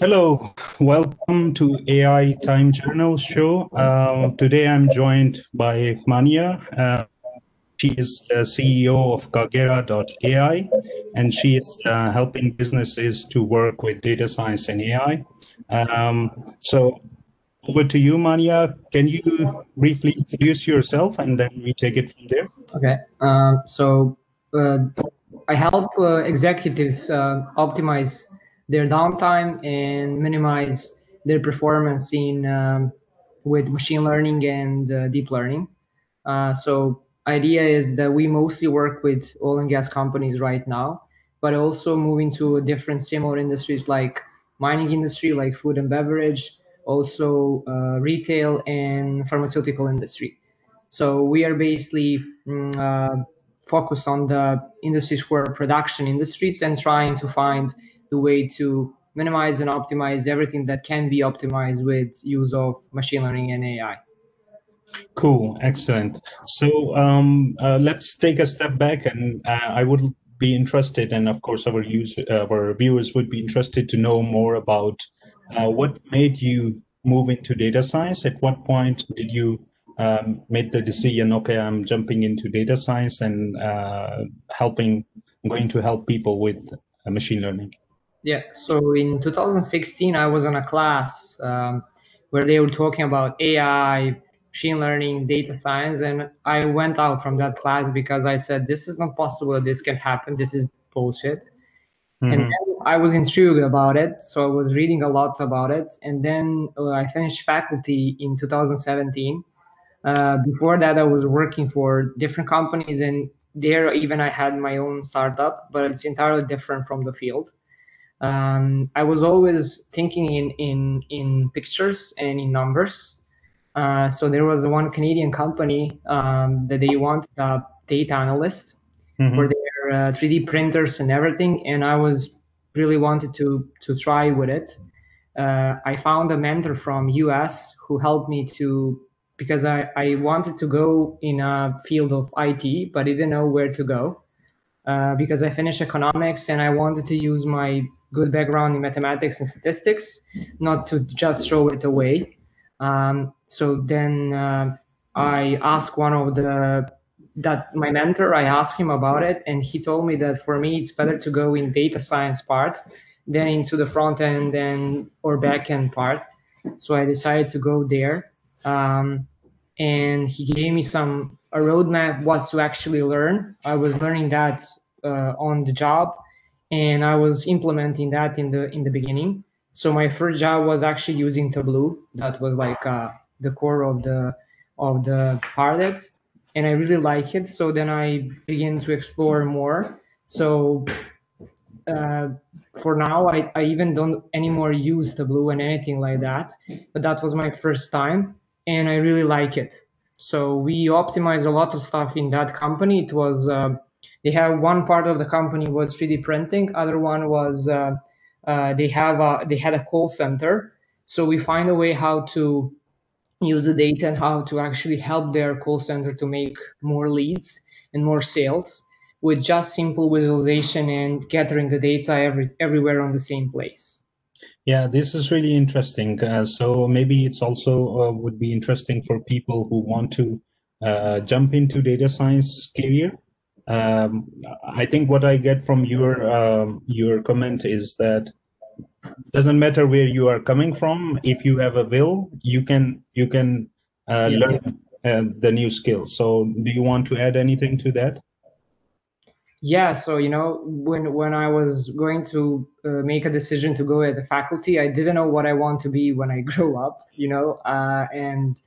Hello, welcome to AI Time Journal show. Uh, today I'm joined by Mania. Uh, she is the CEO of Kagera.ai, and she is uh, helping businesses to work with data science and AI. Um, so over to you, Mania. Can you briefly introduce yourself and then we take it from there? Okay. Uh, so uh, I help uh, executives uh, optimize their downtime and minimize their performance in um, with machine learning and uh, deep learning. Uh, so idea is that we mostly work with oil and gas companies right now, but also moving to different similar industries like mining industry, like food and beverage, also uh, retail and pharmaceutical industry. So we are basically mm, uh, focused on the industries who are production industries and trying to find the way to minimize and optimize everything that can be optimized with use of machine learning and AI. Cool, excellent. So um, uh, let's take a step back, and uh, I would be interested, and of course our use, uh, our viewers would be interested to know more about uh, what made you move into data science. At what point did you um, make the decision? Okay, I'm jumping into data science and uh, helping. I'm going to help people with uh, machine learning. Yeah. So in 2016, I was in a class um, where they were talking about AI, machine learning, data science, and I went out from that class because I said, "This is not possible. This can happen. This is bullshit." Mm-hmm. And I was intrigued about it, so I was reading a lot about it. And then uh, I finished faculty in 2017. Uh, before that, I was working for different companies, and there even I had my own startup, but it's entirely different from the field. Um, I was always thinking in in in pictures and in numbers. Uh, so there was one Canadian company um, that they wanted a data analyst mm-hmm. for their uh, 3D printers and everything, and I was really wanted to to try with it. Uh, I found a mentor from US who helped me to because I, I wanted to go in a field of IT, but I didn't know where to go. Uh, because I finished economics and I wanted to use my good background in mathematics and statistics, not to just throw it away. Um, so then uh, I asked one of the that my mentor, I asked him about it, and he told me that for me it's better to go in data science part than into the front end and or back end part. So I decided to go there, um, and he gave me some a roadmap what to actually learn. I was learning that uh, on the job, and I was implementing that in the in the beginning. So my first job was actually using Tableau. That was like uh, the core of the of the project and I really like it. So then I begin to explore more. So uh, for now, I, I even don't anymore use Tableau and anything like that. But that was my first time, and I really like it. So we optimize a lot of stuff in that company. It was uh, they have one part of the company was 3D printing, other one was uh, uh, they have a, they had a call center. So we find a way how to use the data and how to actually help their call center to make more leads and more sales with just simple visualization and gathering the data every, everywhere on the same place. Yeah, this is really interesting. Uh, so maybe it's also uh, would be interesting for people who want to uh, jump into data science career. Um, I think what I get from your um, your comment is that doesn't matter where you are coming from if you have a will you can you can uh, yeah. learn uh, the new skills so do you want to add anything to that yeah so you know when when i was going to uh, make a decision to go at the faculty i didn't know what i want to be when i grow up you know uh, and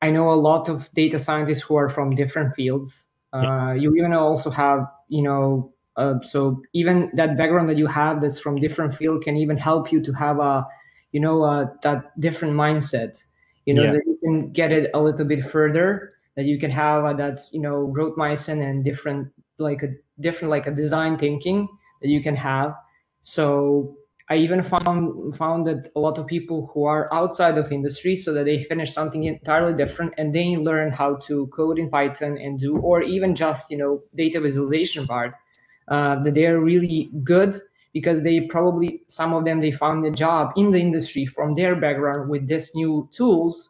i know a lot of data scientists who are from different fields yeah. Uh, you even also have you know uh, so even that background that you have that's from different field can even help you to have a, you know, uh, that different mindset. You know yeah. that you can get it a little bit further. That you can have a, that you know growth mindset and different like a different like a design thinking that you can have. So I even found found that a lot of people who are outside of industry, so that they finish something entirely different, and then learn how to code in Python and do, or even just you know data visualization part uh, that they're really good because they probably some of them they found a job in the industry from their background with this new tools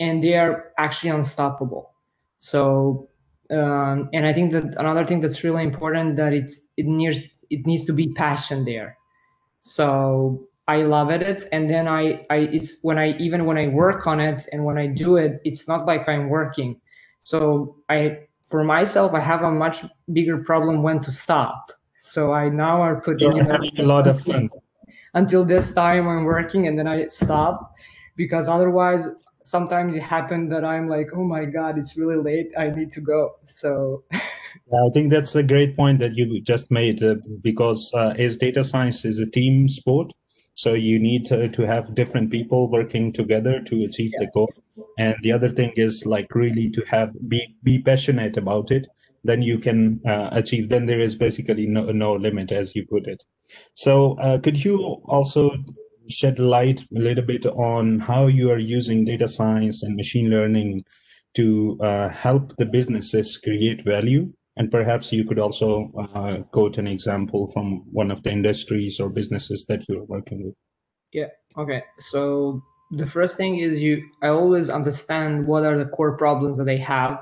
and they are actually unstoppable. So um, and i think that another thing that's really important that it's it needs it needs to be passion there so i love it and then i i it's when i even when i work on it and when i do it it's not like i'm working so i for myself i have a much bigger problem when to stop so I now are putting You're having a lot of fun. Until this time I'm working and then I stop because otherwise sometimes it happens that I'm like, oh my God, it's really late. I need to go. So I think that's a great point that you just made uh, because uh, as data science is a team sport, so you need to, to have different people working together to achieve yeah. the goal. And the other thing is like really to have be be passionate about it then you can uh, achieve then there is basically no, no limit as you put it so uh, could you also shed light a little bit on how you are using data science and machine learning to uh, help the businesses create value and perhaps you could also uh, quote an example from one of the industries or businesses that you're working with. Yeah okay. So the first thing is you i always understand what are the core problems that they have.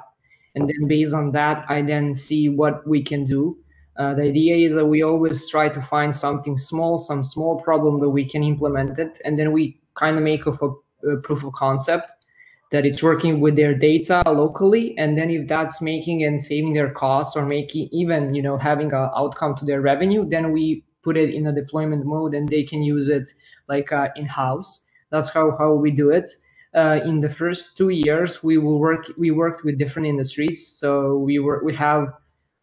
And then based on that i then see what we can do. Uh, the idea is that we always try to find something small some small problem that we can implement it. And then we kind of make of a, a proof of concept that it's working with their data locally and then if that's making and saving their costs or making even you know having an outcome to their revenue then we put it in a deployment mode and they can use it like uh, in-house that's how, how we do it uh, in the first two years, we will work. We worked with different industries. So we were we have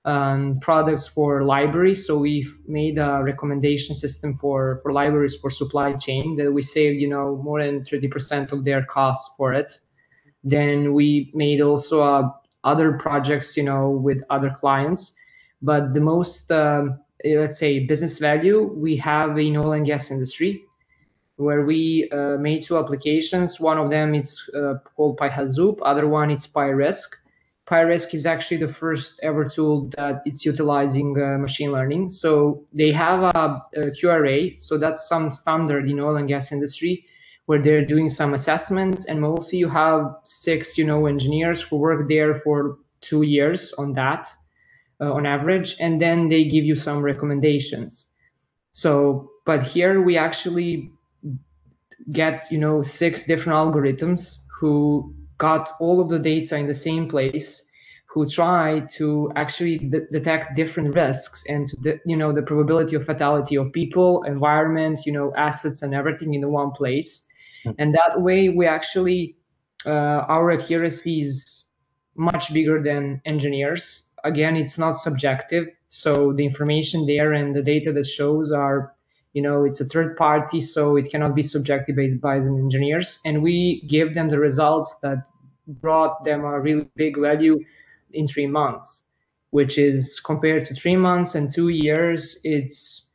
um, products for libraries. So we've made a recommendation system for for libraries for supply chain that we saved you know more than thirty percent of their costs for it. Then we made also uh, other projects you know with other clients, but the most um, let's say business value we have in oil and gas industry where we uh, made two applications. One of them is uh, called PyHazoop. Other one is PyRisk. PyRisk is actually the first ever tool that it's utilizing uh, machine learning. So they have a, a QRA. So that's some standard in oil and gas industry where they're doing some assessments. And mostly you have six, you know, engineers who work there for two years on that uh, on average. And then they give you some recommendations. So, but here we actually get you know six different algorithms who got all of the data in the same place who try to actually de detect different risks and to you know the probability of fatality of people environment you know assets and everything in one place. And that way we actually uh, our accuracy is much bigger than engineers. Again it's not subjective. So the information there and the data that shows are you know it's a third party so it cannot be subjective based by the engineers. And we give them the results that brought them a really big value in three months which is compared to three months and two years it's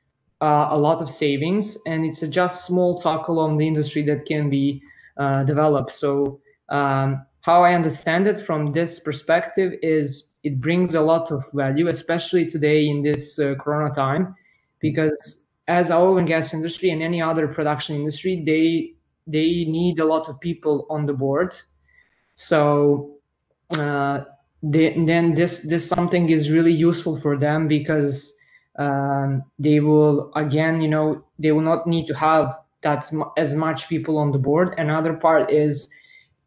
uh, a lot of savings and it's a just small talk along the industry that can be uh, developed so um, how i understand it from this perspective is it brings a lot of value especially today in this uh, corona time because as oil and gas industry and any other production industry, they they need a lot of people on the board. So uh, they, then this this something is really useful for them because um, they will again, you know, they will not need to have that as much people on the board. Another part is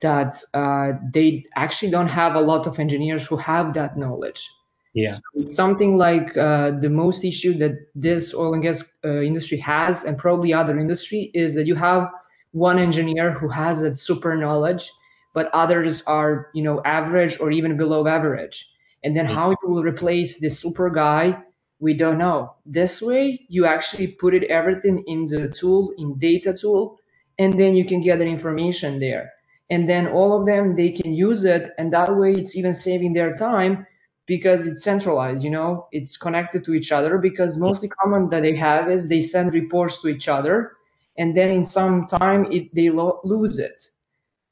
that uh, they actually don't have a lot of engineers who have that knowledge. Yeah. So something like uh, the most issue that this oil and gas uh, industry has, and probably other industry, is that you have one engineer who has a super knowledge, but others are, you know, average or even below average. And then how you will replace this super guy, we don't know. This way, you actually put it everything in the tool, in data tool, and then you can gather information there. And then all of them, they can use it, and that way it's even saving their time because it's centralized you know it's connected to each other because mostly common that they have is they send reports to each other and then in some time it they lo lose it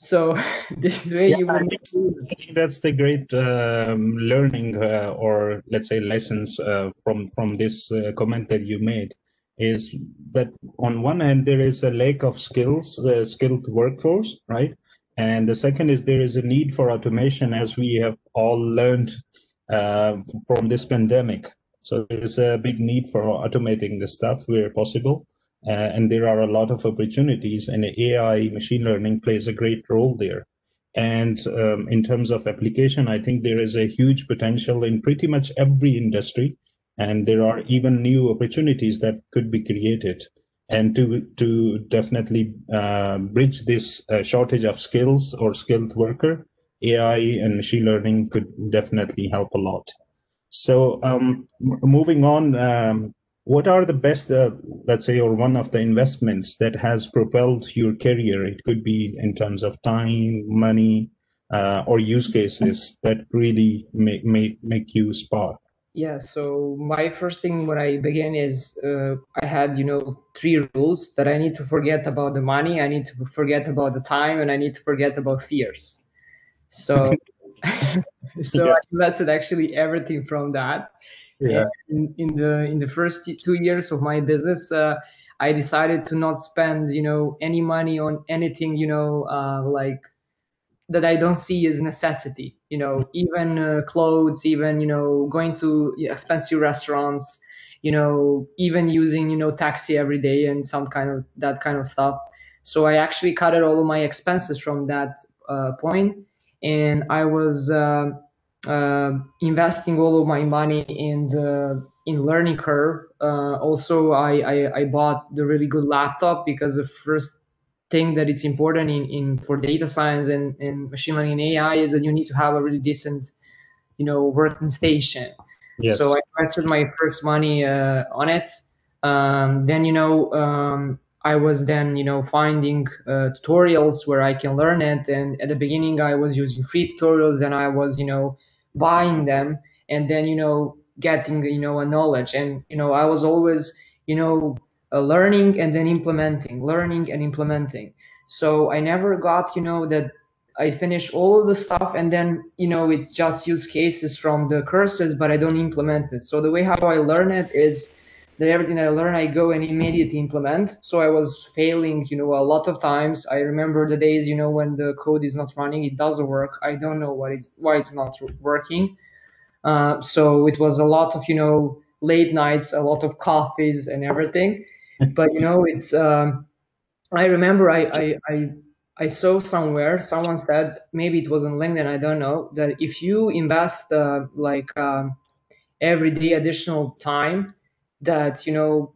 so this way yeah, you I think, I think, that's the great um, learning uh, or let's say lessons uh, from from this uh, comment that you made is that on one hand there is a lack of skills, uh, skilled workforce, right? And the second is there is a need for automation, as we have all learned uh, from this pandemic. So there is a big need for automating the stuff where possible. Uh, and there are a lot of opportunities, and AI, machine learning plays a great role there. And um, in terms of application, I think there is a huge potential in pretty much every industry. And there are even new opportunities that could be created. And to, to definitely uh, bridge this uh, shortage of skills or skilled worker, AI and machine learning could definitely help a lot. So um, moving on, um, what are the best, uh, let's say, or one of the investments that has propelled your career? It could be in terms of time, money, uh, or use cases that really make, make, make you spark. Yeah, so my first thing when I began is uh, I had, you know, three rules that I need to forget about the money, I need to forget about the time, and I need to forget about fears. So, so yeah. I invested actually everything from that yeah. In, in, the in the first two years of my business, uh, I decided to not spend you know any money on anything you know uh, like that I don't see as necessity. You know, even uh, clothes, even you know going to expensive restaurants. You know, even using you know taxi every day and some kind of that kind of stuff. So I actually cut all of my expenses from that uh, point, and I was uh, investing all of my money in the in learning curve. Uh, also, I, I, I bought the really good laptop because the first thing that it's important in, in for data science and, and machine learning and AI is that you need to have a really decent, you know, working station. Yes. So I invested my first money uh, on it. Um, then you know um, I was then you know finding uh, tutorials where I can learn it. And at the beginning I was using free tutorials. Then I was you know buying them and then you know getting you know a knowledge. And you know i was always you know uh, learning and then implementing learning and implementing. So i never got you know that i finish all of the stuff and then you know it's just use cases from the courses but i don't implement it. So the way how i learn it is that everything that I learn, I go and immediately implement. So I was failing, you know, a lot of times. I remember the days, you know, when the code is not running, it doesn't work. I don't know what it's why it's not working. Uh, so it was a lot of, you know, late nights, a lot of coffees and everything. but you know, it's. Um, I remember I, I I I saw somewhere someone said maybe it was on LinkedIn. I don't know that if you invest uh, like um, every day additional time that you know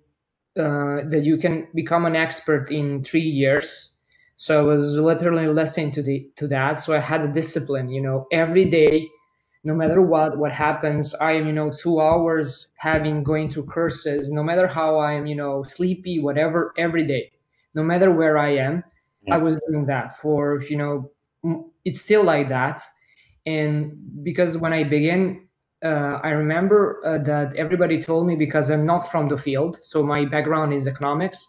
uh, that you can become an expert in three years. So I was literally listening to the to that. So I had a discipline. You know, every day, no matter what what happens, I am you know two hours having going through courses. No matter how I am you know sleepy, whatever, every day, no matter where I am, yeah. I was doing that for you know. It's still like that, and because when I began uh, I remember uh, that everybody told me because I'm not from the field, so my background is economics.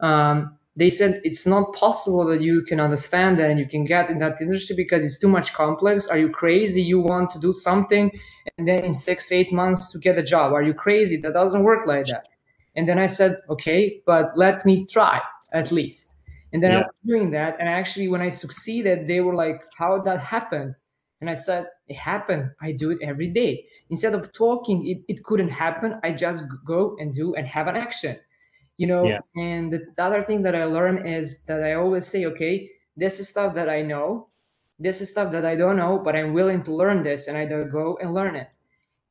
Um, they said it's not possible that you can understand that and you can get in that industry because it's too much complex. Are you crazy? You want to do something and then in six, eight months to get a job? Are you crazy? That doesn't work like that. And then I said, okay, but let me try at least. And then yeah. I was doing that. And actually, when I succeeded, they were like, how did that happened? And I said, it happened. I do it every day. Instead of talking, it, it couldn't happen. I just go and do and have an action. You know, yeah. and the, the other thing that I learned is that I always say, okay, this is stuff that I know. This is stuff that I don't know, but I'm willing to learn this and I go and learn it.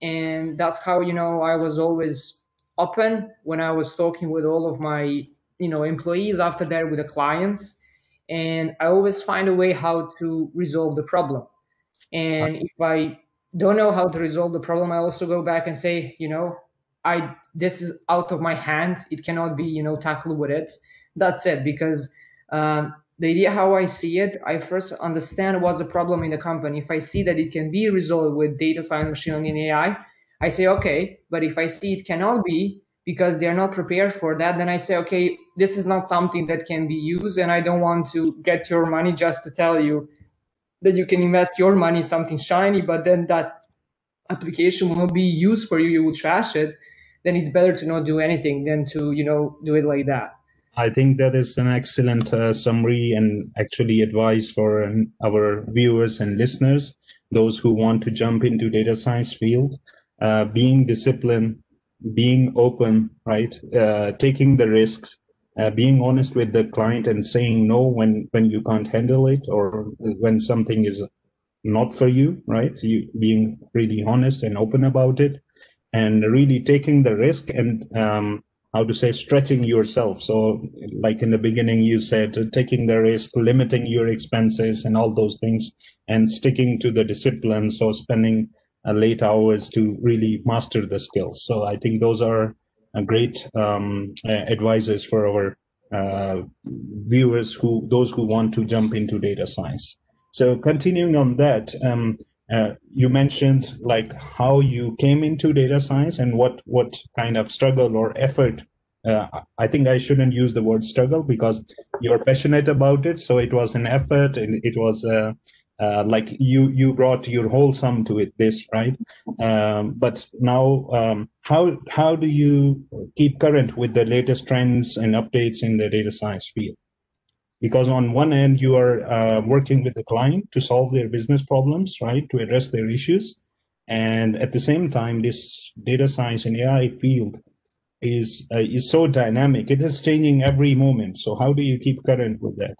And that's how, you know, I was always open when I was talking with all of my, you know, employees after that with the clients. And I always find a way how to resolve the problem and if I don't know how to resolve the problem, I also go back and say, you know, I this is out of my hands. It cannot be, you know, tackled with it. That's it. Because um, the idea how I see it, I first understand what's the problem in the company. If I see that it can be resolved with data science, machine learning, AI, I say okay. But if I see it cannot be because they're not prepared for that, then I say okay, this is not something that can be used, and I don't want to get your money just to tell you that you can invest your money in something shiny, but then that application will not be used for you, you will trash it, then it's better to not do anything than to you know do it like that. I think that is an excellent uh, summary and actually advice for um, our viewers and listeners, those who want to jump into data science field, uh, being disciplined, being open, right, uh, taking the risks, uh, being honest with the client and saying no when when you can't handle it or when something is not for you, right? You being really honest and open about it, and really taking the risk and um, how to say stretching yourself. So like in the beginning you said taking the risk limiting your expenses and all those things and sticking to the discipline. So spending uh, late hours to really master the skills. So i think those are great um, advices for our uh, viewers who those who want to jump into data science so continuing on that um, uh, you mentioned like how you came into data science and what what kind of struggle or effort. Uh, I think I shouldn't use the word struggle because you're passionate about it. So it was an effort, and it was uh, like you you brought your whole sum to it. This right, um, but now um, how how do you keep current with the latest trends and updates in the data science field? because on one end you are uh, working with the client to solve their business problems right? To address their issues. And at the same time this data science and ai field is uh, is so dynamic. It is changing every moment. So how do you keep current with that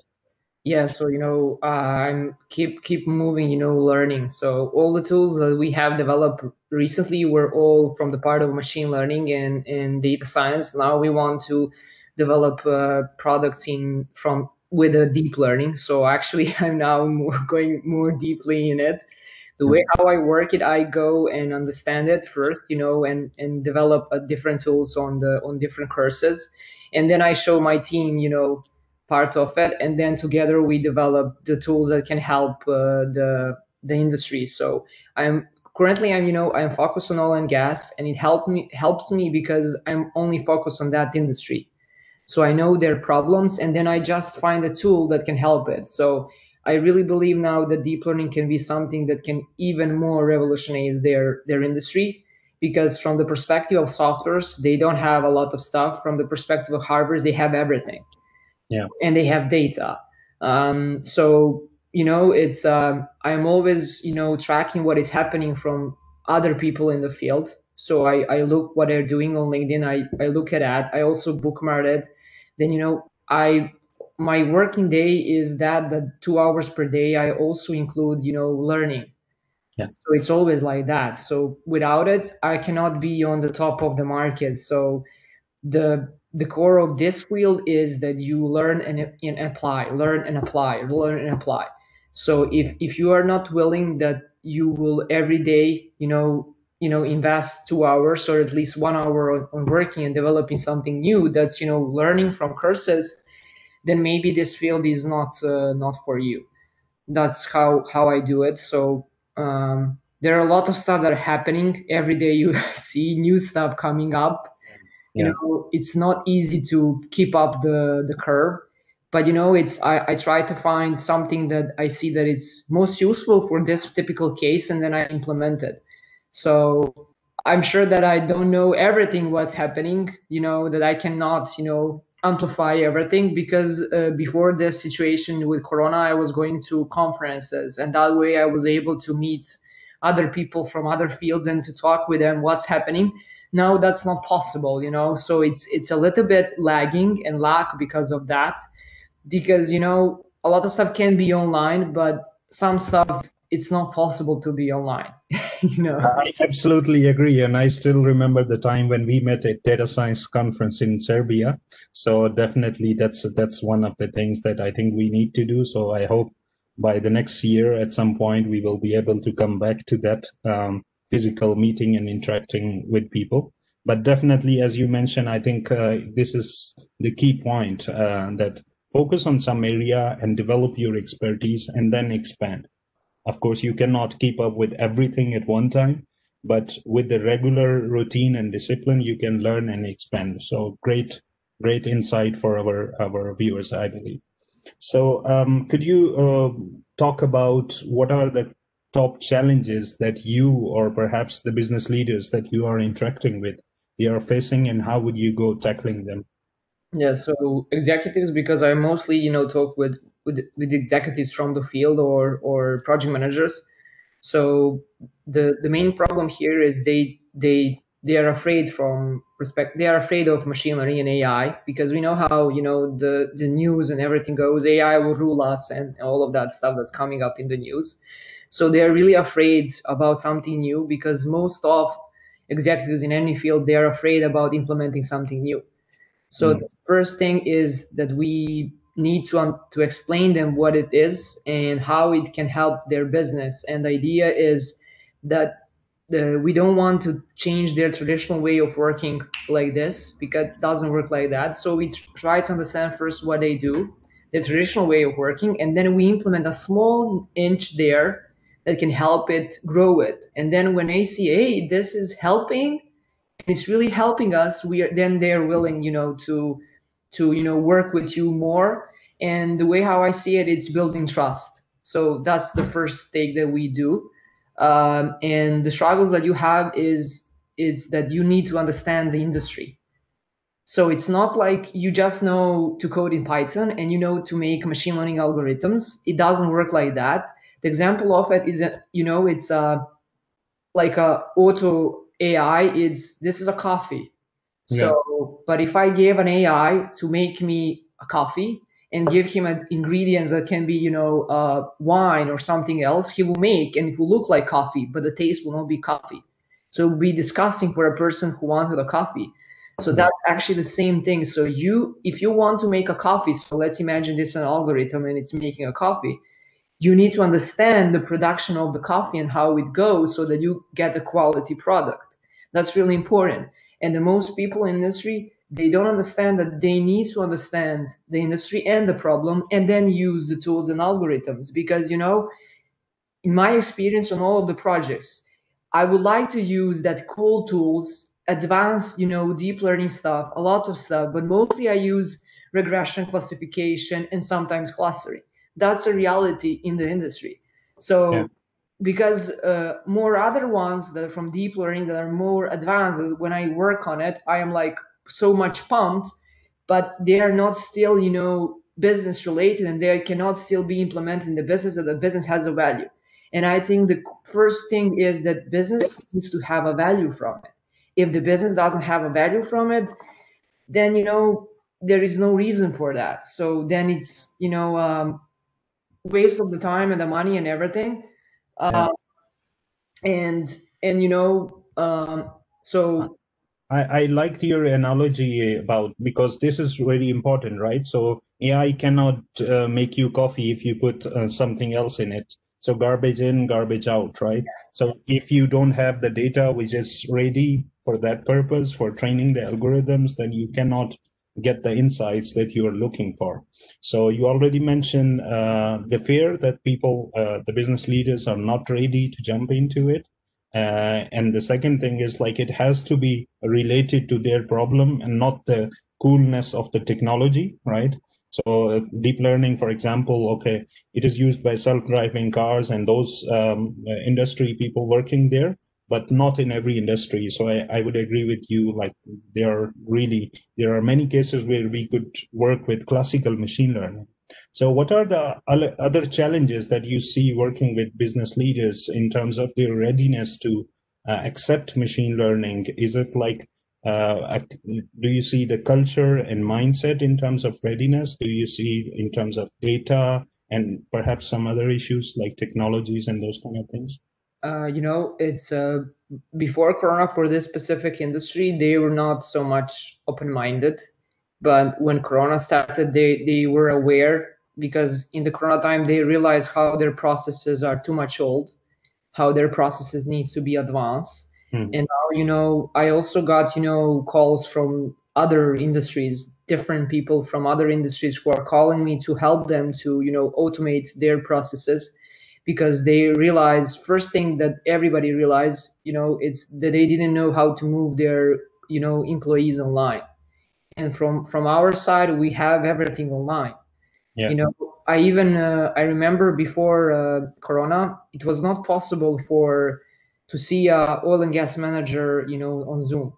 yeah so you know uh, i'm keep keep moving you know learning so all the tools that we have developed recently were all from the part of machine learning and, and data science now we want to develop uh, products in from with a deep learning. So actually, I'm now more going more deeply in it. The way how I work it, I go and understand it first, you know, and and develop uh, different tools on the on different courses, and then I show my team, you know, part of it, and then together we develop the tools that can help uh, the the industry. So I'm currently I'm you know I'm focused on oil and gas, and it helped me helps me because I'm only focused on that industry. So i know their problems and then i just find a tool that can help it. So i really believe now that deep learning can be something that can even more revolutionize their their industry because from the perspective of softwares they don't have a lot of stuff. From the perspective of hardware they have everything yeah and they have data um, so you know it's i'm always you know tracking what is happening from other people in the field so I, I look what they're doing on LinkedIn. I, I look at that. I also bookmark it. Then you know I my working day is that the two hours per day. I also include you know learning. Yeah. So it's always like that. So without it, I cannot be on the top of the market. So the the core of this field is that you learn and, and apply, learn and apply, learn and apply. So if if you are not willing that you will every day, you know, you know invest two hours or at least one hour on, on working and developing something new that's you know learning from courses then maybe this field is not uh, not for you. That's how how i do it. So um, there are a lot of stuff that are happening. Every day you see new stuff coming up you know it's not easy to keep up the the curve but you know it's I, I try to find something that i see that it's most useful for this typical case and then i implement it so I'm sure that I don't know everything what's happening, you know, that I cannot, you know, amplify everything because uh, before this situation with Corona, I was going to conferences and that way I was able to meet other people from other fields and to talk with them what's happening. Now that's not possible, you know, so it's it's a little bit lagging and lack because of that. Because, you know, a lot of stuff can be online, but some stuff it's not possible to be online. you know, I absolutely agree, and I still remember the time when we met at data science conference in Serbia. So definitely, that's that's one of the things that I think we need to do. So I hope by the next year, at some point, we will be able to come back to that um, physical meeting and interacting with people. But definitely, as you mentioned, I think uh, this is the key point uh, that focus on some area and develop your expertise and then expand of course, you cannot keep up with everything at one time, but with the regular routine and discipline, you can learn and expand. So great, great insight for our, our viewers, I believe. So um, could you uh, talk about what are the top challenges that you or perhaps the business leaders that you are interacting with they are facing and how would you go tackling them? Yeah so executives because i mostly you know talk with with, with executives from the field or or project managers. So the the main problem here is they they they are afraid from respect they are afraid of machine learning and ai because we know how you know the the news and everything goes. Ai will rule us and all of that stuff that's coming up in the news so they're really afraid about something new because most of executives in any field they're afraid about implementing something new. So mm. the first thing is that we need to um, to explain them what it is and how it can help their business. And the idea is that the, we don't want to change their traditional way of working like this because it doesn't work like that. So we try to understand first what they do the traditional way of working and then we implement a small inch there that can help it grow it. And then when ACA, this is helping, and it's really helping us, we are then they're willing, you know, to to you know work with you more. And the way how I see it, it's building trust. So that's the first thing that we do. Um, and the struggles that you have is is that you need to understand the industry. So it's not like you just know to code in Python and you know to make machine learning algorithms. It doesn't work like that the example of it is that you know it's uh, like a auto AI. It's this is a coffee. Yeah. So, but if I gave an AI to make me a coffee and give him an ingredients that can be, you know, uh, wine or something else, he will make and it will look like coffee, but the taste will not be coffee. So it will be disgusting for a person who wanted a coffee. So that's actually the same thing. So you, if you want to make a coffee, so let's imagine this an algorithm and it's making a coffee you need to understand the production of the coffee and how it goes so that you get a quality product. That's really important. And the most people in industry, they don't understand that they need to understand the industry and the problem and then use the tools and algorithms. Because, you know, in my experience on all of the projects, I would like to use that cool tools, advanced, you know, deep learning stuff, a lot of stuff, but mostly I use regression classification and sometimes clustering that's a reality in the industry. So yeah. because uh, more other ones that are from deep learning that are more advanced when i work on it i am like so much pumped but they are not still you know business related and they cannot still be implemented in the business that the business has a value. And i think the first thing is that business needs to have a value from it. If the business doesn't have a value from it then you know there is no reason for that. So then it's you know um, waste of the time and the money and everything. Yeah. Um, and and you know um, so I, I liked your analogy about because this is very important right? So ai cannot uh, make you coffee if you put uh, something else in it. So garbage in garbage out right? So if you don't have the data which is ready for that purpose for training the algorithms then you cannot get the insights that you are looking for. So you already mentioned uh, the fear that people, uh, the business leaders are not ready to jump into it. Uh, and the second thing is like it has to be related to their problem and not the coolness of the technology, right? So uh, deep learning, for example, okay, it is used by self-driving cars and those um, industry people working there but not in every industry. So I, I would agree with you. Like there are really there are many cases where we could work with classical machine learning. So what are the other challenges that you see working with business leaders in terms of their readiness to uh, accept machine learning? Is it like uh, do you see the culture and mindset in terms of readiness? Do you see in terms of data and perhaps some other issues like technologies and those kind of things? Uh, you know, it's uh, before Corona for this specific industry, they were not so much open minded. But when Corona started, they, they were aware because in the Corona time, they realized how their processes are too much old, how their processes needs to be advanced. Hmm. And now, you know, I also got, you know, calls from other industries, different people from other industries who are calling me to help them to, you know, automate their processes because they realized first thing that everybody realized you know it's that they didn't know how to move their you know employees online. And from from our side we have everything online. Yeah. you know i even uh, i remember before uh, corona it was not possible for to see a oil and gas manager you know on zoom.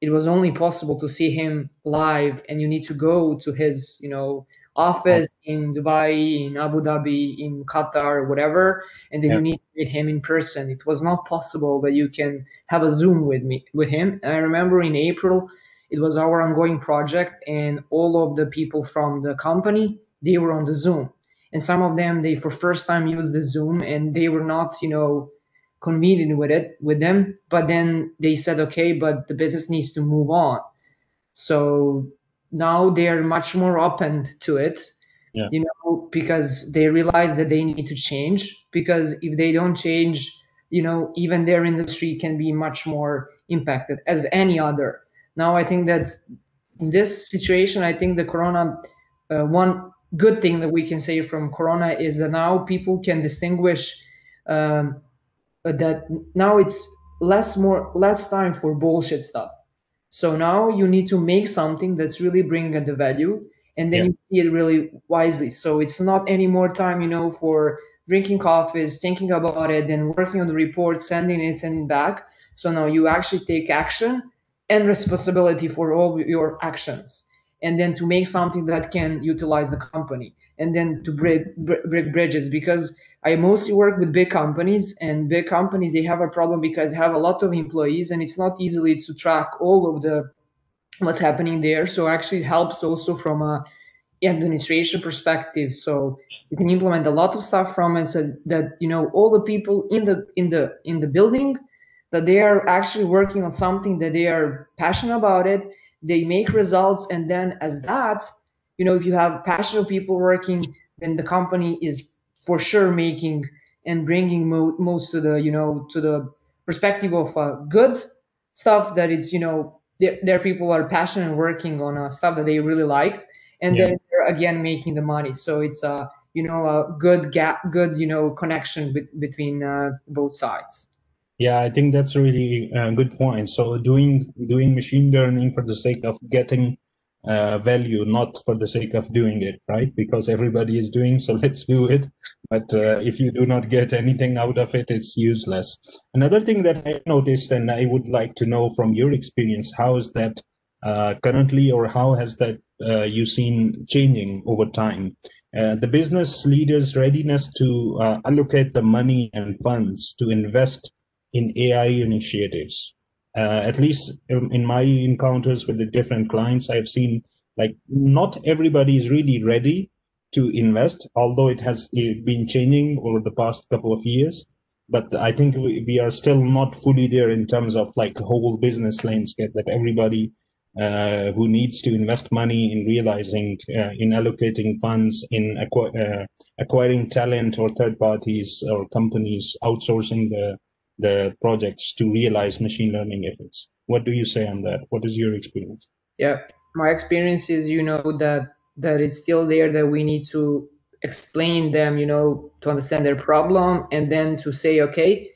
It was only possible to see him live and you need to go to his you know office in dubai in abu dhabi in qatar whatever and then yeah. you need to meet him in person. It was not possible that you can have a zoom with me with him. And i remember in april it was our ongoing project and all of the people from the company they were on the zoom. And some of them they for first time used the zoom and they were not you know convenient with it with them. But then they said okay but the business needs to move on. So now they're much more open to it yeah. you know because they realize that they need to change. Because if they don't change you know even their industry can be much more impacted as any other. Now i think that in this situation i think the corona uh, one good thing that we can say from corona is that now people can distinguish um, that now it's less more less time for bullshit stuff so now you need to make something that's really bringing the value and then yeah. you see it really wisely so it's not any more time you know for drinking coffees thinking about it then working on the report sending it sending back so now you actually take action and responsibility for all your actions and then to make something that can utilize the company and then to break, break bridges because I mostly work with big companies, and big companies they have a problem because they have a lot of employees, and it's not easily to track all of the what's happening there. So actually, helps also from a administration perspective. So you can implement a lot of stuff from it, so that you know all the people in the in the in the building that they are actually working on something that they are passionate about it. They make results, and then as that, you know, if you have passionate people working, then the company is for sure making and bringing mo- most of the you know to the perspective of uh, good stuff that is you know their, there people are passionate working on uh, stuff that they really like. And yeah. then they're again making the money. So it's a uh, you know a good gap good you know connection be- between uh, both sides. Yeah i think that's a really uh, good point. So doing doing machine learning for the sake of getting uh, value, not for the sake of doing it, right? Because everybody is doing, so let's do it. But uh, if you do not get anything out of it, it's useless. Another thing that I noticed, and I would like to know from your experience, how is that uh, currently, or how has that uh, you seen changing over time? Uh, the business leaders' readiness to uh, allocate the money and funds to invest in AI initiatives uh, at least in my encounters with the different clients, I've seen like not everybody is really ready to invest, although it has been changing over the past couple of years. But I think we, we are still not fully there in terms of like whole business landscape that everybody uh, who needs to invest money in realizing, uh, in allocating funds, in acqu- uh, acquiring talent or third parties or companies, outsourcing the the projects to realize machine learning efforts. What do you say on that? What is your experience? Yeah, my experience is, you know, that that it's still there that we need to explain them, you know, to understand their problem and then to say, okay,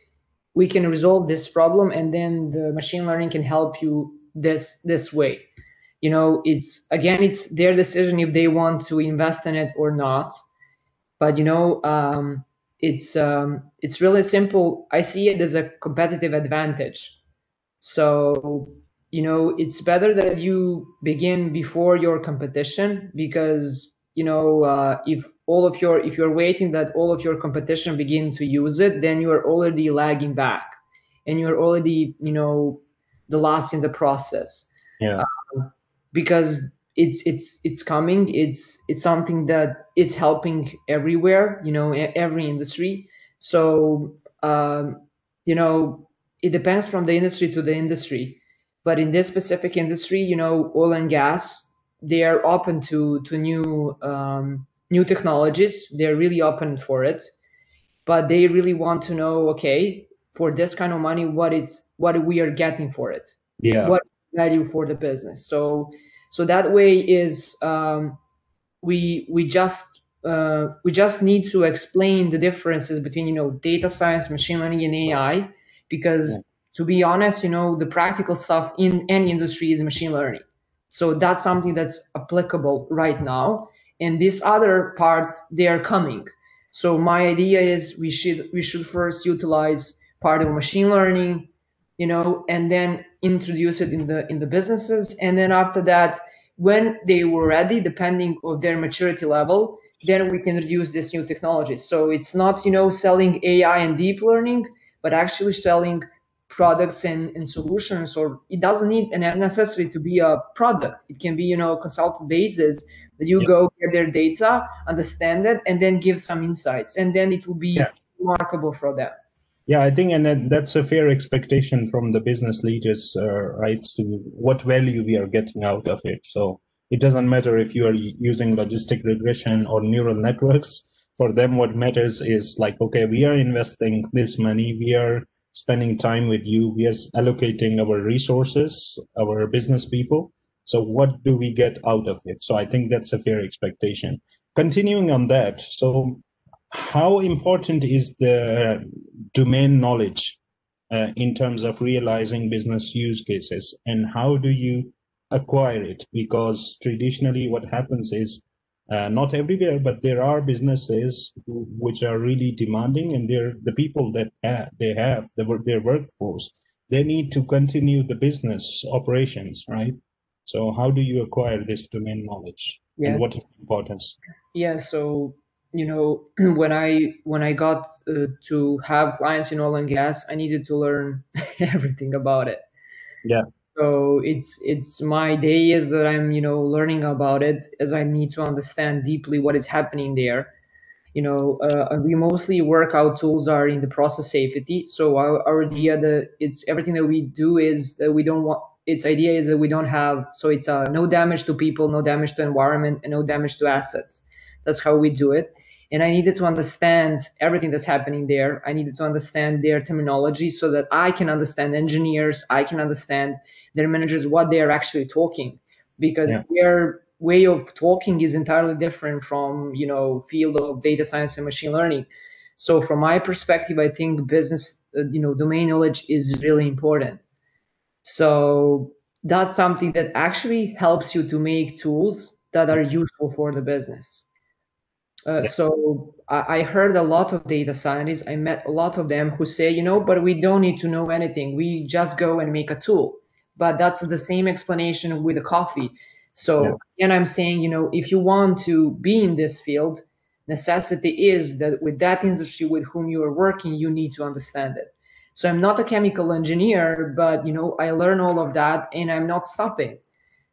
we can resolve this problem and then the machine learning can help you this this way. You know, it's again, it's their decision if they want to invest in it or not. But you know, um, it's um, it's really simple. I see it as a competitive advantage. So you know it's better that you begin before your competition because you know uh, if all of your if you're waiting that all of your competition begin to use it, then you are already lagging back, and you're already you know the last in the process. Yeah. Um, because it's it's it's coming. It's it's something that it's helping everywhere you know every industry. So um, you know it depends from the industry to the industry. But in this specific industry you know oil and gas they are open to to new um, new technologies. They're really open for it. But they really want to know okay for this kind of money what is what we are getting for it. Yeah. What value for the business. So so that way is um, we we just uh, we just need to explain the differences between you know data science, machine learning, and AI, because yeah. to be honest, you know the practical stuff in any industry is machine learning. So that's something that's applicable right now, and this other part they are coming. So my idea is we should we should first utilize part of machine learning, you know, and then introduce it in the in the businesses. And then after that when they were ready depending of their maturity level then we can introduce this new technology. So it's not you know selling ai and deep learning but actually selling products and, and solutions or it doesn't need a necessary to be a product. It can be you know consultant basis that you yeah. go get their data understand it and then give some insights. And then it will be yeah. remarkable for them yeah, I think, and that's a fair expectation from the business leaders, uh, right? To what value we are getting out of it. So it doesn't matter if you are using logistic regression or neural networks. For them, what matters is like, okay, we are investing this money, we are spending time with you, we are allocating our resources, our business people. So what do we get out of it? So I think that's a fair expectation. Continuing on that, so how important is the domain knowledge uh, in terms of realizing business use cases and how do you acquire it? Because traditionally what happens is uh, not everywhere but there are businesses who, which are really demanding and they're the people that they have the, their workforce. They need to continue the business operations right? So how do you acquire this domain knowledge yeah. and what is the importance? Yeah so you know when i when i got uh, to have clients in oil and gas i needed to learn everything about it. Yeah. So it's it's my day is that i'm you know learning about it as i need to understand deeply what is happening there. You know uh, we mostly work out tools are in the process safety. So our, our idea that it's everything that we do is that we don't want its idea is that we don't have so it's uh, no damage to people no damage to environment and no damage to assets. That's how we do it and I needed to understand everything that's happening there. I needed to understand their terminology so that I can understand engineers, I can understand their managers what they are actually talking, because yeah. their way of talking is entirely different from you know field of data science and machine learning. So from my perspective, I think business uh, you know domain knowledge is really important. So that's something that actually helps you to make tools that are useful for the business uh, so I, I, heard a lot of data scientists. I met a lot of them who say, you know, but we don't need to know anything. We just go and make a tool. But that's the same explanation with the coffee. So yeah. and I'm saying, you know, if you want to be in this field, necessity is that with that industry with whom you are working, you need to understand it. So I'm not a chemical engineer, but you know, I learn all of that and I'm not stopping.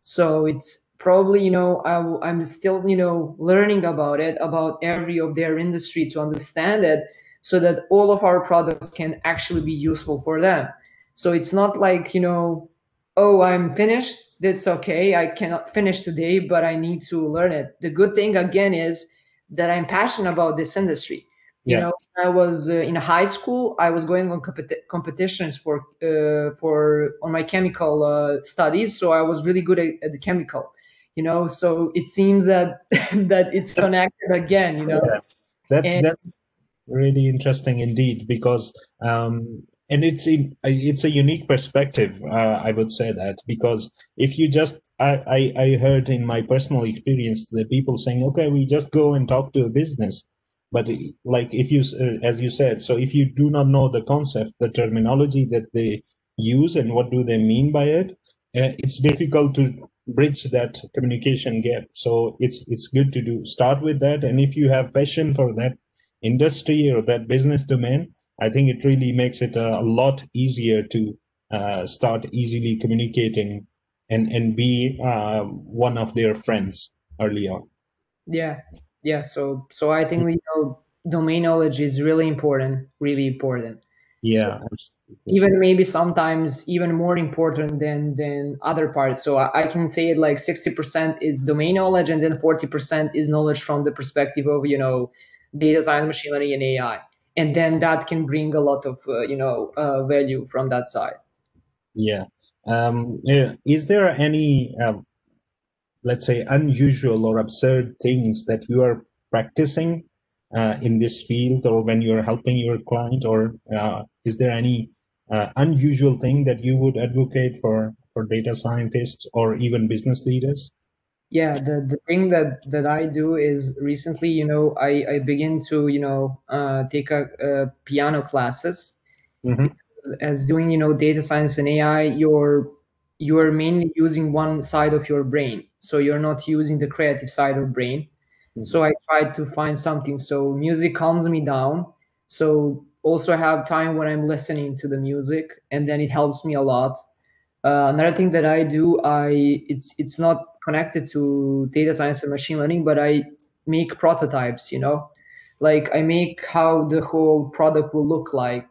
So it's probably you know I, i'm still you know learning about it about every of their industry to understand it so that all of our products can actually be useful for them. So it's not like you know oh i'm finished that's okay i cannot finish today but i need to learn it. The good thing again is that i'm passionate about this industry. You yeah. know i was uh, in high school i was going on competi- competitions for uh, for on my chemical uh, studies so i was really good at, at the chemical you know? So it seems that that it's that's, connected again you know? Yeah. that's and, that's really interesting indeed because um and it's in, it's a unique perspective uh, i would say that because if you just I, I i heard in my personal experience the people saying okay we just go and talk to a business. But like if you uh, as you said so if you do not know the concept the terminology that they use and what do they mean by it uh, it's difficult to bridge that communication gap. So it's it's good to do. Start with that and if you have passion for that industry or that business domain i think it really makes it a, lot easier to uh, start easily communicating and and be uh, one of their friends early on. Yeah. Yeah. So so i think you know domain knowledge is really important really important. Yeah. So, even maybe sometimes even more important than than other parts. So I, I, can say it like 60% is domain knowledge and then 40% is knowledge from the perspective of you know data science machine learning and ai and then that can bring a lot of uh, you know uh, value from that side. Yeah. Um, is there any um, let's say unusual or absurd things that you are practicing uh, in this field or when you're helping your client or uh, is there any uh, unusual thing that you would advocate for for data scientists or even business leaders? Yeah, the, the thing that, that I do is recently, you know, I, I begin to, you know, uh, take a, a piano classes. Mm-hmm. as doing you know data science and ai you're you're mainly using one side of your brain so you're not using the creative side of brain mm-hmm. so i tried to find something so music calms me down so also have time when i'm listening to the music and then it helps me a lot. Uh, another thing that i do i it's it's not connected to data science and machine learning but i make prototypes you know? Like i make how the whole product will look like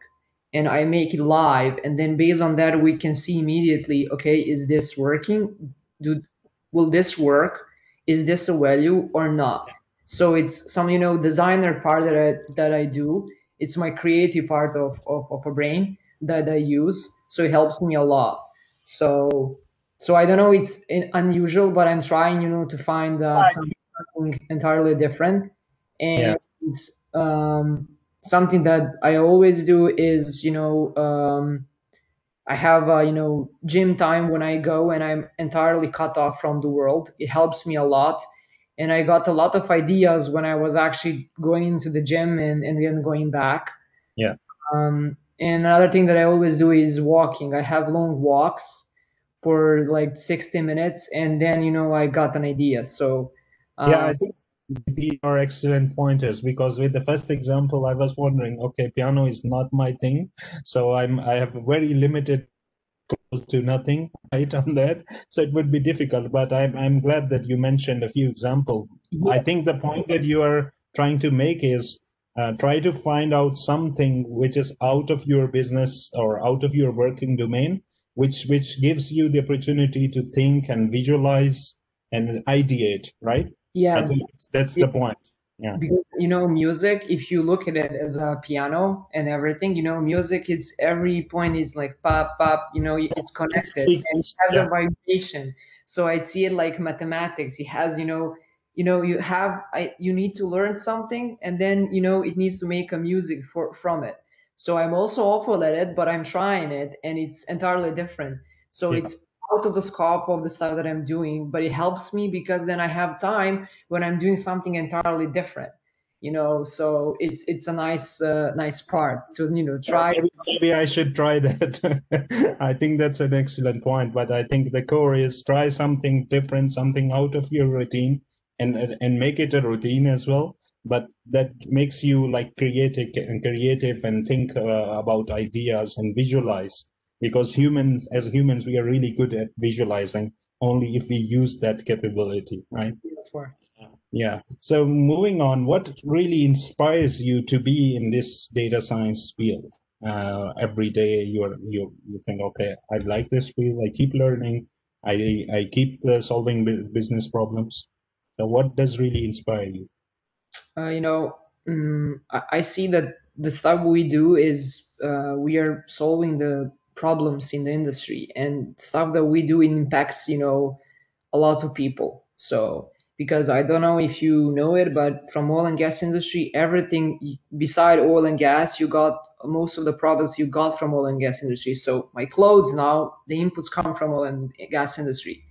and i make it live and then based on that we can see immediately okay is this working? Do will this work? Is this a value or not? So it's some you know designer part that i that i do it's my creative part of of, of a brain that i use so it helps me a lot so so i don't know it's unusual but i'm trying you know to find uh, something entirely different and yeah um, something that I always do is, you know, um, I have, uh, you know, gym time when I go and I'm entirely cut off from the world. It helps me a lot. And I got a lot of ideas when I was actually going into the gym and, and then going back. Yeah. Um, and another thing that I always do is walking. I have long walks for like 60 minutes and then, you know, I got an idea. So, um, yeah, I think these are excellent pointers because with the first example i was wondering okay piano is not my thing so i'm i have very limited to nothing right on that. So it would be difficult but i'm, I'm glad that you mentioned a few examples. Yeah. i think the point that you are trying to make is uh, try to find out something which is out of your business or out of your working domain which which gives you the opportunity to think and visualize and ideate right? Yeah. That's the point yeah. Because you know music if you look at it as a piano and everything you know music it's every point is like pop pop you know it's connected and it has yeah. a vibration. So i see it like mathematics. It has you know you know you have I, you need to learn something and then you know it needs to make a music for from it. So i'm also awful at it but i'm trying it and it's entirely different. So yeah. it's out of the scope of the stuff that I'm doing, but it helps me because then I have time when I'm doing something entirely different. You know, so it's it's a nice uh, nice part. So you know, try. Maybe, maybe I should try that. I think that's an excellent point. But I think the core is try something different, something out of your routine, and and make it a routine as well but that makes you like creative and creative and think uh, about ideas and visualize because humans as humans we are really good at visualizing only if we use that capability right? Yeah. So moving on what really inspires you to be in this data science field? Uh, every day you're you you think okay i like this field. I keep learning. I i keep uh, solving business problems. So what does really inspire you? Uh, you know um, I, I, see that the stuff we do is uh, we are solving the problems in the industry and stuff that we do impacts you know a lot of people. So because i don't know if you know it but from oil and gas industry everything beside oil and gas you got most of the products you got from oil and gas industry. So my clothes now the inputs come from oil and gas industry.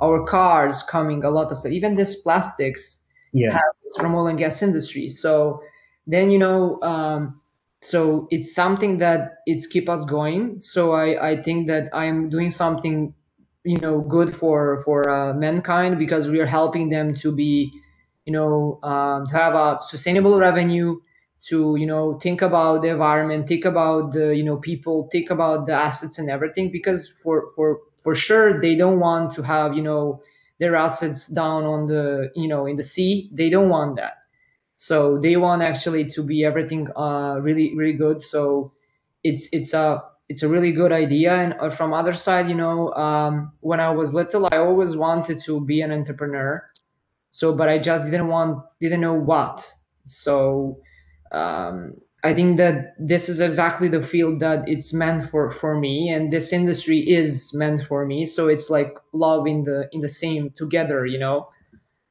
Our cars coming a lot of stuff even this plastics yeah. from oil and gas industry. So then you know um, so it's something that it's keep us going. So i i think that i'm doing something you know good for for uh, mankind because we are helping them to be you know um, to have a sustainable revenue to you know think about the environment think about the you know people think about the assets and everything because for for for sure they don't want to have you know their assets down on the you know in the sea. They don't want that so they want actually to be everything uh, really really good. So it's it's a it's a really good idea. And uh, from other side, you know, um, when I was little, I always wanted to be an entrepreneur. So, but I just didn't want didn't know what. So um, I think that this is exactly the field that it's meant for for me, and this industry is meant for me. So it's like love in the in the same together, you know.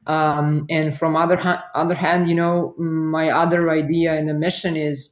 Um, and from other ha- other hand, you know, my other idea and the mission is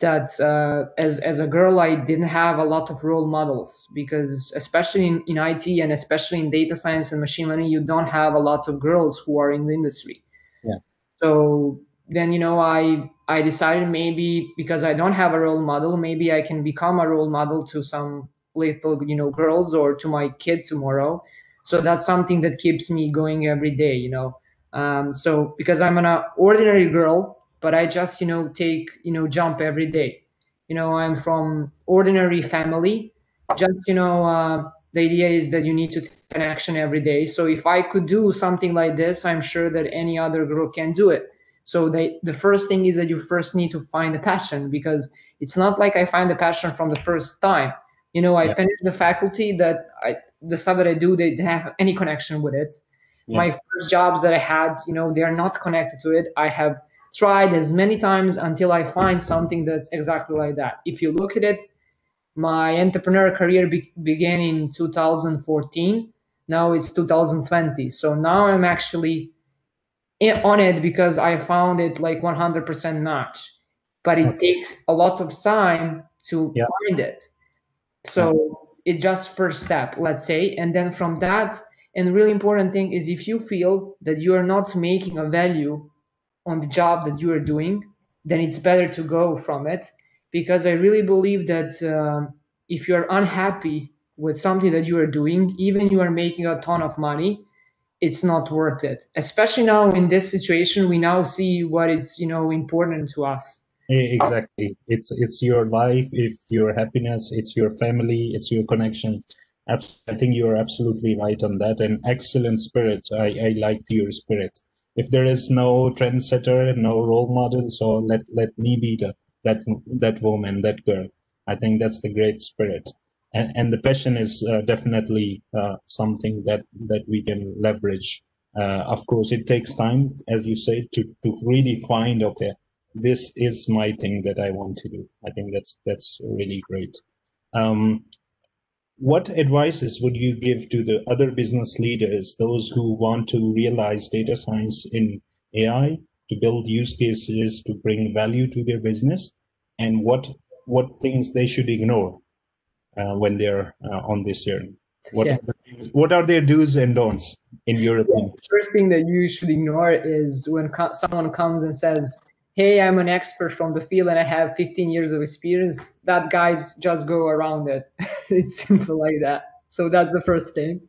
that uh, as as a girl, I didn't have a lot of role models because, especially in, in IT and especially in data science and machine learning, you don't have a lot of girls who are in the industry. Yeah. So then, you know, I I decided maybe because I don't have a role model, maybe I can become a role model to some little, you know, girls or to my kid tomorrow. So that's something that keeps me going every day, you know. Um, so because I'm an ordinary girl, but I just, you know, take, you know, jump every day. You know, I'm from ordinary family. Just, you know, uh, the idea is that you need to take an action every day. So if I could do something like this, I'm sure that any other girl can do it. So the, the first thing is that you first need to find a passion because it's not like I find the passion from the first time. You know, I yeah. finished the faculty that I, the stuff that I do, they didn't have any connection with it. Yeah. My first jobs that I had, you know, they are not connected to it. I have tried as many times until I find something that's exactly like that. If you look at it, my entrepreneur career be- began in 2014. Now it's 2020. So now I'm actually on it because I found it like 100% match. But it okay. takes a lot of time to yeah. find it. So. It's just first step, let's say. And then from that, and really important thing is if you feel that you are not making a value on the job that you are doing, then it's better to go from it because I really believe that um, if you're unhappy with something that you are doing, even you are making a ton of money, it's not worth it. Especially now in this situation, we now see what is you know important to us. Exactly, it's it's your life, if your happiness, it's your family, it's your connections. I think you are absolutely right on that. And excellent spirit. I, I liked your spirit. If there is no trendsetter, no role model, so let let me be the that that woman, that girl. I think that's the great spirit and, and the passion is uh, definitely uh, something that that we can leverage. Uh, of course, it takes time, as you say, to to really find okay, this is my thing that I want to do. I think that's that's really great. Um, what advices would you give to the other business leaders, those who want to realize data science in AI, to build use cases to bring value to their business, and what what things they should ignore uh, when they're uh, on this journey? What, yeah. are things, what are their do's and don'ts in your opinion? The first thing that you should ignore is when co- someone comes and says, hey, I'm an expert from the field and I have 15 years of experience. That guys just go around it. it's simple like that. So that's the first thing.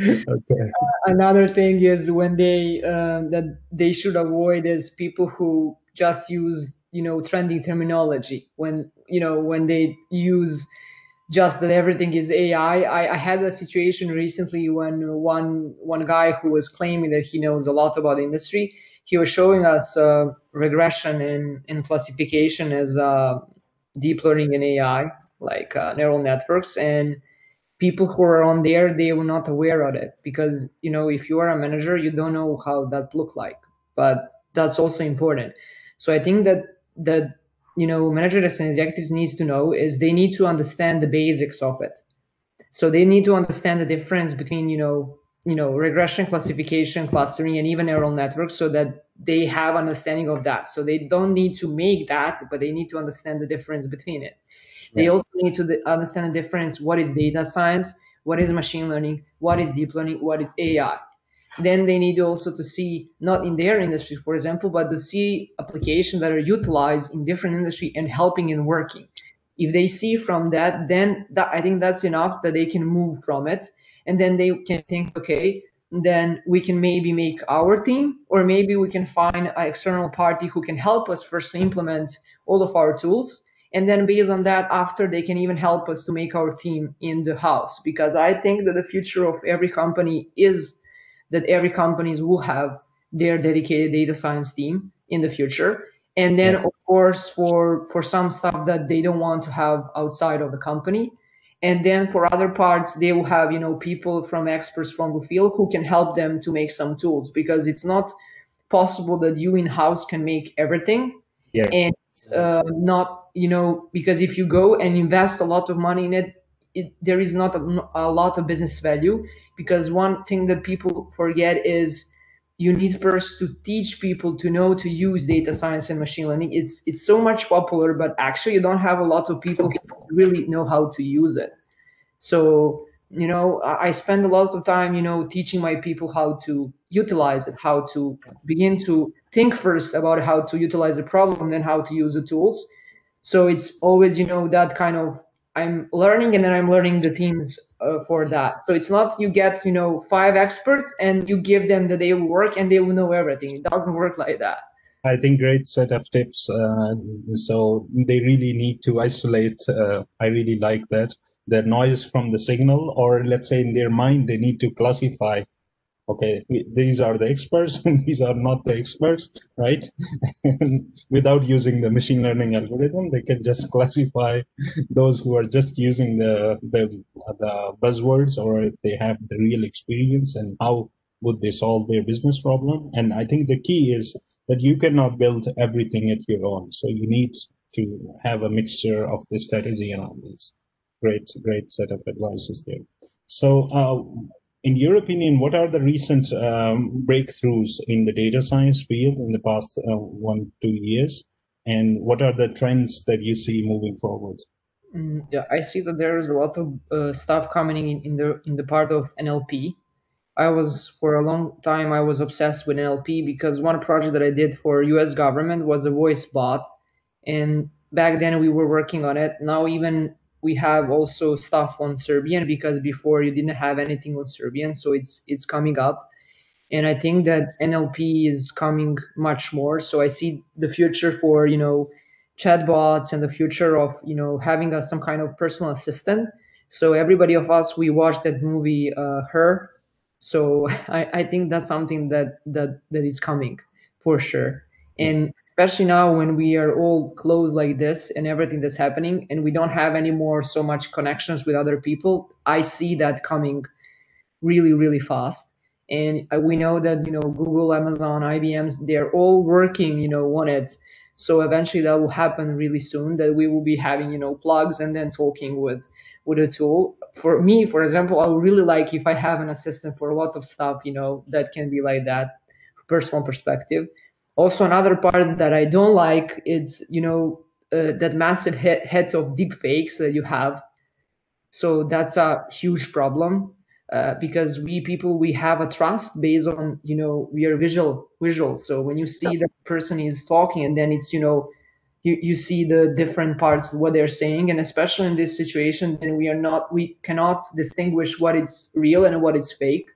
okay. Uh, another thing is when they uh, that they should avoid is people who just use you know trending terminology when you know when they use just that everything is AI. I, I, had a situation recently when one one guy who was claiming that he knows a lot about the industry, he was showing us uh, regression in, in classification as uh, deep learning and AI, like uh, neural networks. And people who are on there, they were not aware of it because, you know, if you are a manager, you don't know how that's look like. But that's also important. So I think that that you know managers and executives need to know is they need to understand the basics of it so they need to understand the difference between you know you know regression classification clustering and even neural networks so that they have understanding of that. So they don't need to make that but they need to understand the difference between it. They also need to understand the difference what is data science what is machine learning what is deep learning what is ai then they need also to see not in their industry for example but to see applications that are utilized in different industry and helping and working. If they see from that then that, i think that's enough that they can move from it and then they can think okay then we can maybe make our team or maybe we can find an external party who can help us first to implement all of our tools. And then based on that after they can even help us to make our team in the house. Because i think that the future of every company is that every companies will have their dedicated data science team in the future. And then of course for for some stuff that they don't want to have outside of the company and then for other parts they will have you know people from experts from the field who can help them to make some tools because it's not possible that you in house can make everything yeah. and uh, not you know because if you go and invest a lot of money in it, it there is not a, a lot of business value because one thing that people forget is you need first to teach people to know to use data science and machine learning. It's it's so much popular but actually you don't have a lot of people who really know how to use it. So you know i spend a lot of time you know teaching my people how to utilize it how to begin to think first about how to utilize the problem then how to use the tools. So it's always you know that kind of i'm learning and then i'm learning the teams uh, for that so it's not you get you know five experts and you give them the day of work and they will know everything it doesn't work like that I think great set of tips. Uh, so they really need to isolate. Uh, I really like that the noise from the signal, or let's say in their mind, they need to classify. Okay, these are the experts, and these are not the experts, right? without using the machine learning algorithm, they can just classify those who are just using the the, the buzzwords, or if they have the real experience, and how would they solve their business problem. And I think the key is that you cannot build everything at your own. So you need to have a mixture of the strategy and all these great, great set of advices there. So, uh, in your opinion, what are the recent um, breakthroughs in the data science field in the past uh, one, two years? And what are the trends that you see moving forward? Mm, yeah, I see that there is a lot of uh, stuff coming in, in the in the part of NLP. I was for a long time I was obsessed with NLP because one project that I did for U.S. government was a voice bot, and back then we were working on it. Now even we have also stuff on Serbian because before you didn't have anything on Serbian, so it's it's coming up, and I think that NLP is coming much more. So I see the future for you know chatbots and the future of you know having a, some kind of personal assistant. So everybody of us we watched that movie uh, Her. So I, I think that's something that that that is coming for sure. And especially now when we are all closed like this and everything that's happening and we don't have any more so much connections with other people i see that coming really really fast. And uh, we know that you know google amazon ibm's they're all working you know on it. So eventually that will happen really soon that we will be having you know plugs and then talking with with a tool. For me for example i would really like if i have an assistant for a lot of stuff you know that can be like that personal perspective also another part that i don't like is you know uh, that massive hit of deep fakes that you have. So that's a huge problem uh, because we people we have a trust based on you know we are visual visual so when you see the person is talking and then it's you know you, you see the different parts what they're saying. And especially in this situation then we are not we cannot distinguish what is real and what is fake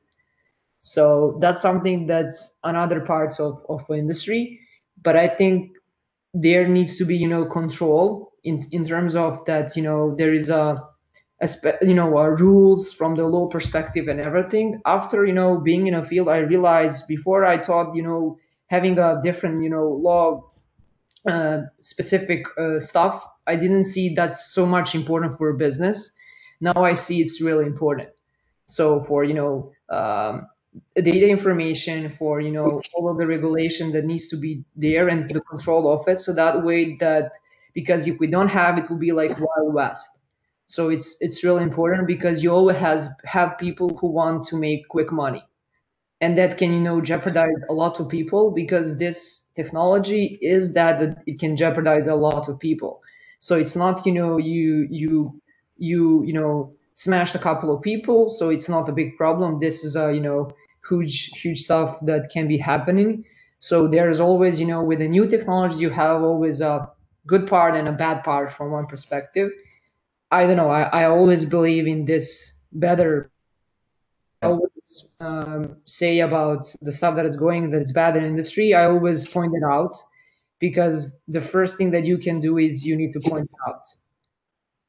so that's something that's another parts of, of industry. But I think there needs to be, you know, control in, in terms of that, you know, there is a, a you know, uh, rules from the law perspective and everything. After, you know, being in a field, I realized before I thought, you know, having a different, you know, law uh, specific uh, stuff, I didn't see that's so much important for business. Now I see it's really important. So for, you know, um, data information for you know all of the regulation that needs to be there and the control of it. So that way that because if we don't have it will be like wild west. So it's it's really important because you always has have people who want to make quick money. And that can you know jeopardize a lot of people because this technology is that it can jeopardize a lot of people. So it's not you know you you you you know smashed a couple of people. So it's not a big problem. This is a you know huge huge stuff that can be happening. So there's always you know with the new technology you have always a good part and a bad part from one perspective. I don't know. I, I always believe in this better I always um, say about the stuff that is going that it's bad in industry. I always point it out because the first thing that you can do is you need to point out.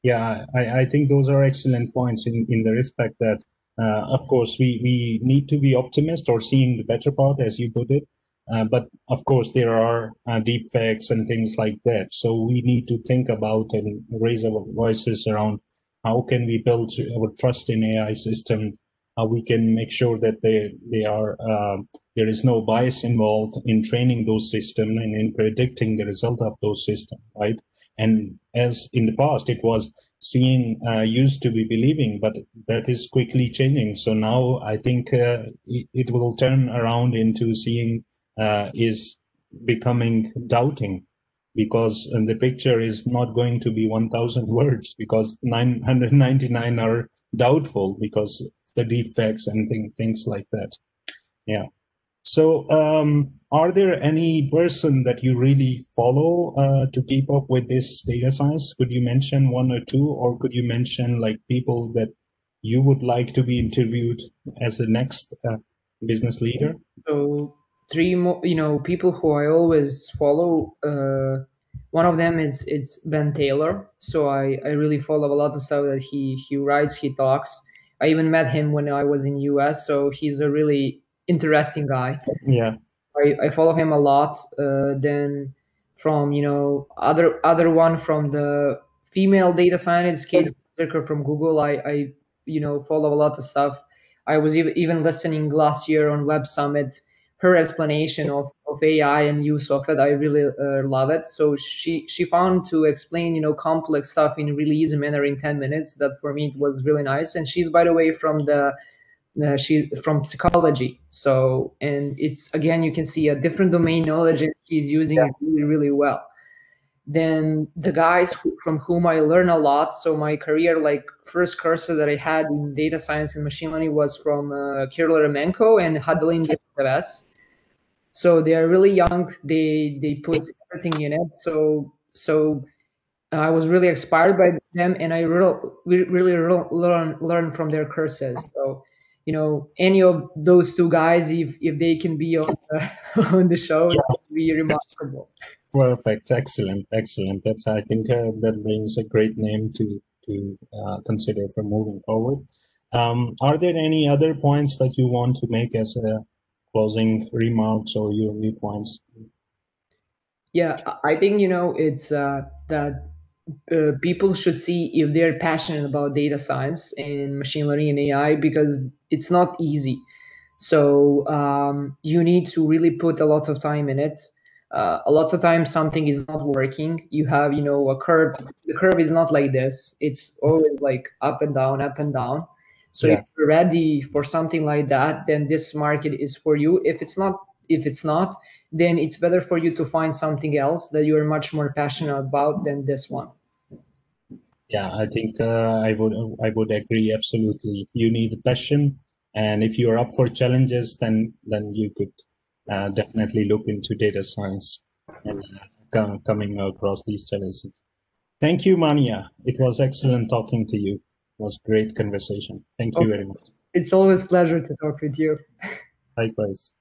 Yeah i, I think those are excellent points in, in the respect that uh, of course, we, we need to be optimist or seeing the better part, as you put it. Uh, but of course, there are uh, deep fakes and things like that. So we need to think about and raise our voices around how can we build our trust in AI system, how we can make sure that they they are uh, there is no bias involved in training those systems and in predicting the result of those systems, right? And as in the past, it was seeing uh, used to be believing, but that is quickly changing. So now I think uh, it, it, will turn around into seeing uh, is becoming doubting because the picture is not going to be 1000 words because 999 are doubtful because the deep fakes and thing, things like that. Yeah. So, um, are there any person that you really follow uh, to keep up with this data science? Could you mention one or two, or could you mention like people that you would like to be interviewed as the next uh, business leader? So, three more, you know, people who I always follow. Uh, one of them is it's Ben Taylor. So I, I really follow a lot of stuff that he he writes, he talks. I even met him when I was in US. So he's a really interesting guy. Yeah. I, I follow him a lot. Uh, then from you know other other one from the female data scientist Cassie Kozyrkov from Google. I I you know follow a lot of stuff. I was even even listening last year on Web Summit. Her explanation of, of AI and use of it, I really uh, love it. So she she found to explain you know complex stuff in really easy manner in ten minutes. That for me it was really nice. And she's by the way from the uh, she's from psychology so and it's again you can see a different domain knowledge and she's using yeah. it really really well then the guys who, from whom i learn a lot so my career like first courses that i had in data science and machine learning was from uh, Kirill Eremenko and Hadelin Devs. so they are really young they they put everything in it so so I was really inspired by them, and I really, really learn learn from their courses. So you know any of those two guys if if they can be on the, on the show yeah. be remarkable. Perfect. Excellent. Excellent. That's i think uh, that brings a great name to to uh, consider for moving forward. Um, are there any other points that you want to make as a closing remarks or your viewpoints yeah i think you know it's uh, that uh, people should see if they're passionate about data science and machine learning and AI because it's not easy. So um, you need to really put a lot of time in it. Uh, a lot of times something is not working. You have, you know, a curve. The curve is not like this. It's always like up and down, up and down. So yeah. if you're ready for something like that, then this market is for you. If it's not, if it's not, then it's better for you to find something else that you are much more passionate about than this one yeah i think uh, i would i would agree absolutely. You need passion and if you're up for challenges then then you could uh, definitely look into data science and uh, coming across these challenges. Thank you mania. It was excellent talking to you. It was great conversation. Thank you very much. it's always pleasure to talk with you. Likewise